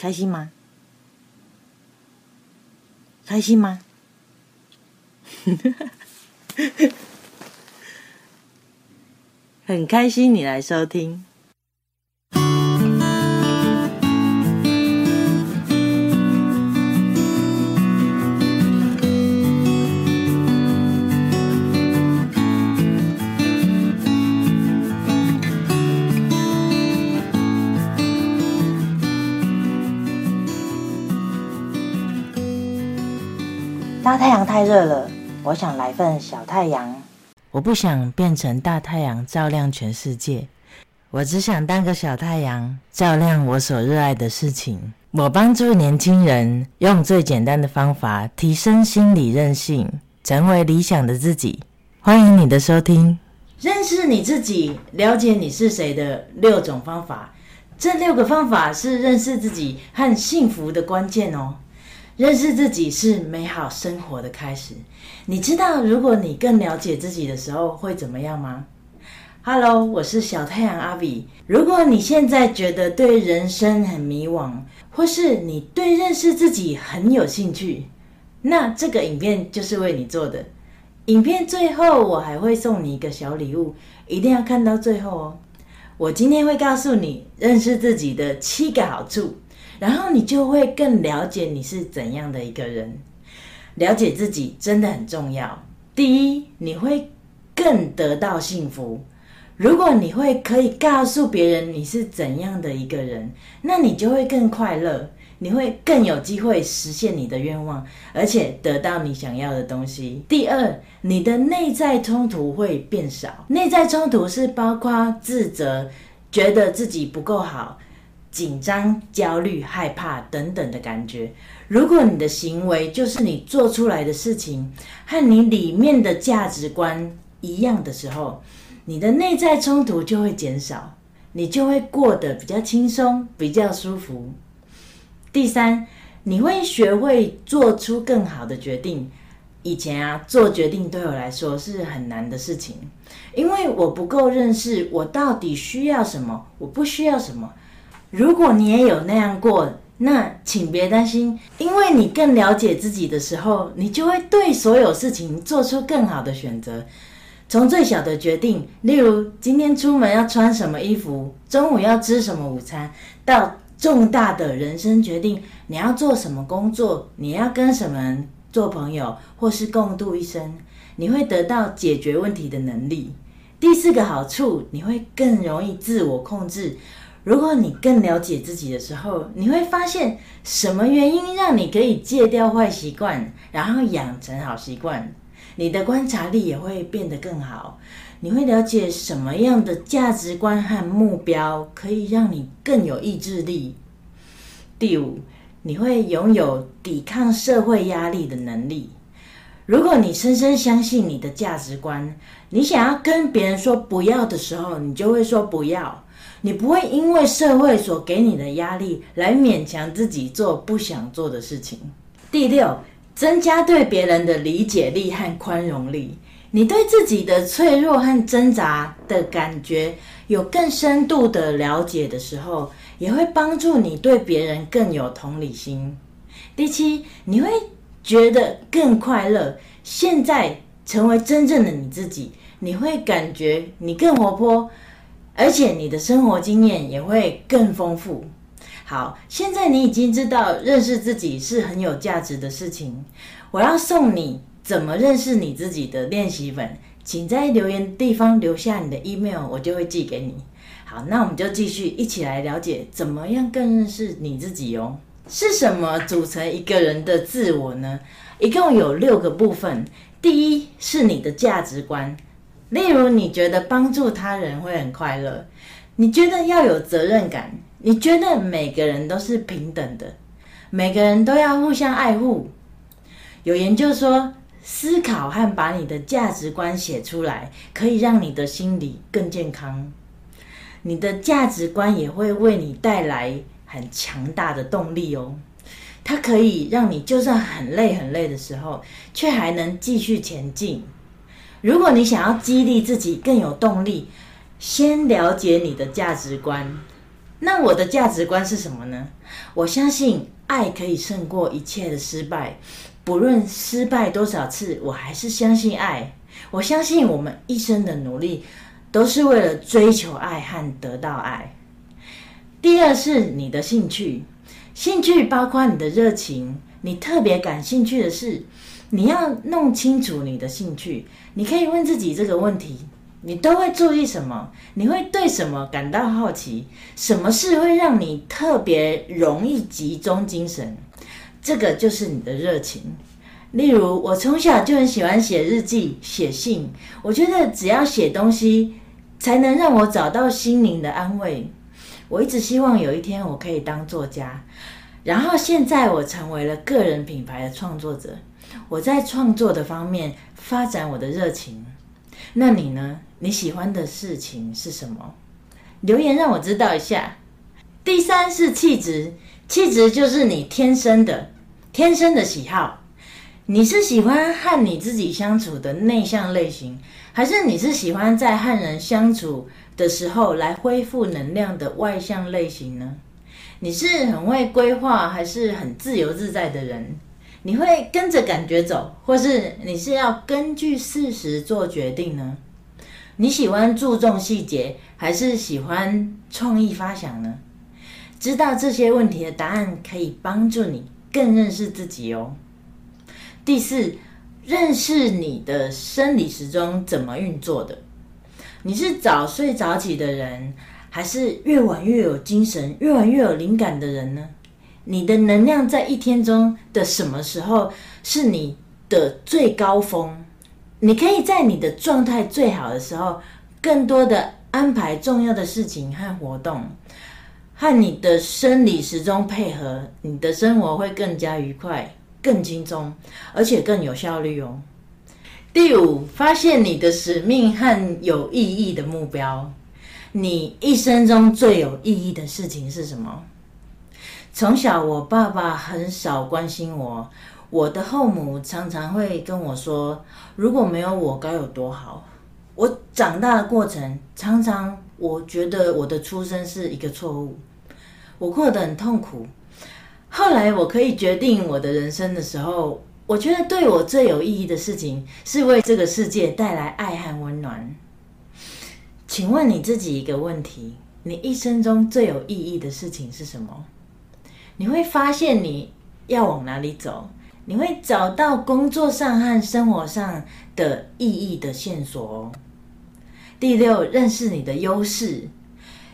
开心吗？开心吗？很开心你来收听。太阳太热了，我想来份小太阳。我不想变成大太阳照亮全世界，我只想当个小太阳照亮我所热爱的事情。我帮助年轻人用最简单的方法提升心理韧性，成为理想的自己。欢迎你的收听，认识你自己，了解你是谁的六种方法。这六个方法是认识自己和幸福的关键哦。认识自己是美好生活的开始。你知道，如果你更了解自己的时候会怎么样吗？Hello，我是小太阳阿比。如果你现在觉得对人生很迷惘，或是你对认识自己很有兴趣，那这个影片就是为你做的。影片最后我还会送你一个小礼物，一定要看到最后哦。我今天会告诉你认识自己的七个好处。然后你就会更了解你是怎样的一个人，了解自己真的很重要。第一，你会更得到幸福。如果你会可以告诉别人你是怎样的一个人，那你就会更快乐，你会更有机会实现你的愿望，而且得到你想要的东西。第二，你的内在冲突会变少。内在冲突是包括自责，觉得自己不够好。紧张、焦虑、害怕等等的感觉。如果你的行为就是你做出来的事情和你里面的价值观一样的时候，你的内在冲突就会减少，你就会过得比较轻松、比较舒服。第三，你会学会做出更好的决定。以前啊，做决定对我来说是很难的事情，因为我不够认识我到底需要什么，我不需要什么。如果你也有那样过，那请别担心，因为你更了解自己的时候，你就会对所有事情做出更好的选择。从最小的决定，例如今天出门要穿什么衣服，中午要吃什么午餐，到重大的人生决定，你要做什么工作，你要跟什么人做朋友，或是共度一生，你会得到解决问题的能力。第四个好处，你会更容易自我控制。如果你更了解自己的时候，你会发现什么原因让你可以戒掉坏习惯，然后养成好习惯。你的观察力也会变得更好。你会了解什么样的价值观和目标可以让你更有意志力。第五，你会拥有抵抗社会压力的能力。如果你深深相信你的价值观，你想要跟别人说不要的时候，你就会说不要。你不会因为社会所给你的压力来勉强自己做不想做的事情。第六，增加对别人的理解力和宽容力。你对自己的脆弱和挣扎的感觉有更深度的了解的时候，也会帮助你对别人更有同理心。第七，你会觉得更快乐。现在成为真正的你自己，你会感觉你更活泼。而且你的生活经验也会更丰富。好，现在你已经知道认识自己是很有价值的事情。我要送你怎么认识你自己的练习本，请在留言地方留下你的 email，我就会寄给你。好，那我们就继续一起来了解怎么样更认识你自己哦。是什么组成一个人的自我呢？一共有六个部分。第一是你的价值观。例如，你觉得帮助他人会很快乐，你觉得要有责任感，你觉得每个人都是平等的，每个人都要互相爱护。有研究说，思考和把你的价值观写出来，可以让你的心理更健康。你的价值观也会为你带来很强大的动力哦，它可以让你就算很累很累的时候，却还能继续前进。如果你想要激励自己更有动力，先了解你的价值观。那我的价值观是什么呢？我相信爱可以胜过一切的失败，不论失败多少次，我还是相信爱。我相信我们一生的努力都是为了追求爱和得到爱。第二是你的兴趣，兴趣包括你的热情，你特别感兴趣的事，你要弄清楚你的兴趣。你可以问自己这个问题。你都会注意什么？你会对什么感到好奇？什么事会让你特别容易集中精神？这个就是你的热情。例如，我从小就很喜欢写日记、写信。我觉得只要写东西，才能让我找到心灵的安慰。我一直希望有一天我可以当作家。然后现在我成为了个人品牌的创作者。我在创作的方面发展我的热情。那你呢？你喜欢的事情是什么？留言让我知道一下。第三是气质，气质就是你天生的、天生的喜好。你是喜欢和你自己相处的内向类型，还是你是喜欢在和人相处的时候来恢复能量的外向类型呢？你是很会规划，还是很自由自在的人？你会跟着感觉走，或是你是要根据事实做决定呢？你喜欢注重细节，还是喜欢创意发想呢？知道这些问题的答案，可以帮助你更认识自己哦。第四，认识你的生理时钟怎么运作的？你是早睡早起的人，还是越晚越有精神、越晚越有灵感的人呢？你的能量在一天中的什么时候是你的最高峰？你可以在你的状态最好的时候，更多的安排重要的事情和活动，和你的生理时钟配合，你的生活会更加愉快、更轻松，而且更有效率哦。第五，发现你的使命和有意义的目标。你一生中最有意义的事情是什么？从小，我爸爸很少关心我。我的后母常常会跟我说：“如果没有我，该有多好。”我长大的过程，常常我觉得我的出生是一个错误，我过得很痛苦。后来，我可以决定我的人生的时候，我觉得对我最有意义的事情是为这个世界带来爱和温暖。请问你自己一个问题：你一生中最有意义的事情是什么？你会发现你要往哪里走，你会找到工作上和生活上的意义的线索哦。第六，认识你的优势，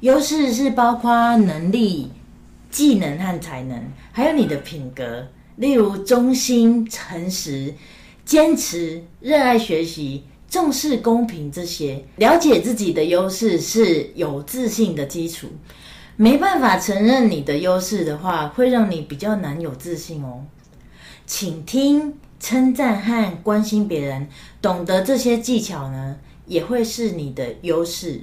优势是包括能力、技能和才能，还有你的品格，例如忠心、诚实、坚持、热爱学习、重视公平这些。了解自己的优势是有自信的基础。没办法承认你的优势的话，会让你比较难有自信哦。倾听、称赞和关心别人，懂得这些技巧呢，也会是你的优势。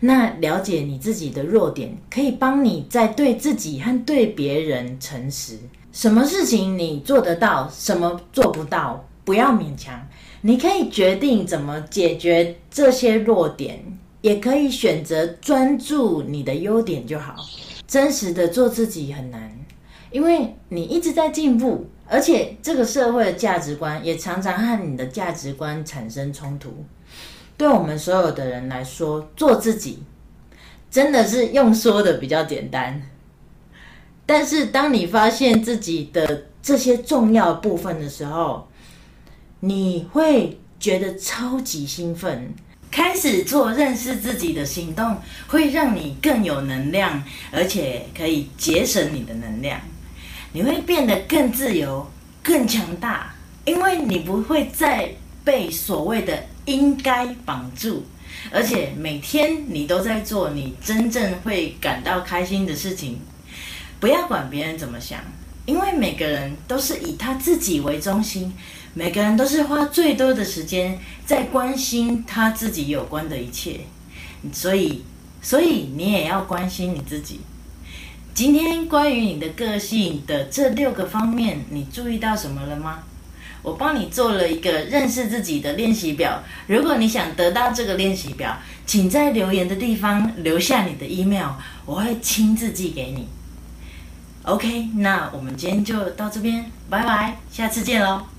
那了解你自己的弱点，可以帮你在对自己和对别人诚实。什么事情你做得到，什么做不到，不要勉强。你可以决定怎么解决这些弱点。也可以选择专注你的优点就好。真实的做自己很难，因为你一直在进步，而且这个社会的价值观也常常和你的价值观产生冲突。对我们所有的人来说，做自己真的是用说的比较简单，但是当你发现自己的这些重要部分的时候，你会觉得超级兴奋。开始做认识自己的行动，会让你更有能量，而且可以节省你的能量。你会变得更自由、更强大，因为你不会再被所谓的“应该”绑住，而且每天你都在做你真正会感到开心的事情。不要管别人怎么想，因为每个人都是以他自己为中心。每个人都是花最多的时间在关心他自己有关的一切，所以，所以你也要关心你自己。今天关于你的个性的这六个方面，你注意到什么了吗？我帮你做了一个认识自己的练习表。如果你想得到这个练习表，请在留言的地方留下你的 email，我会亲自寄给你。OK，那我们今天就到这边，拜拜，下次见喽。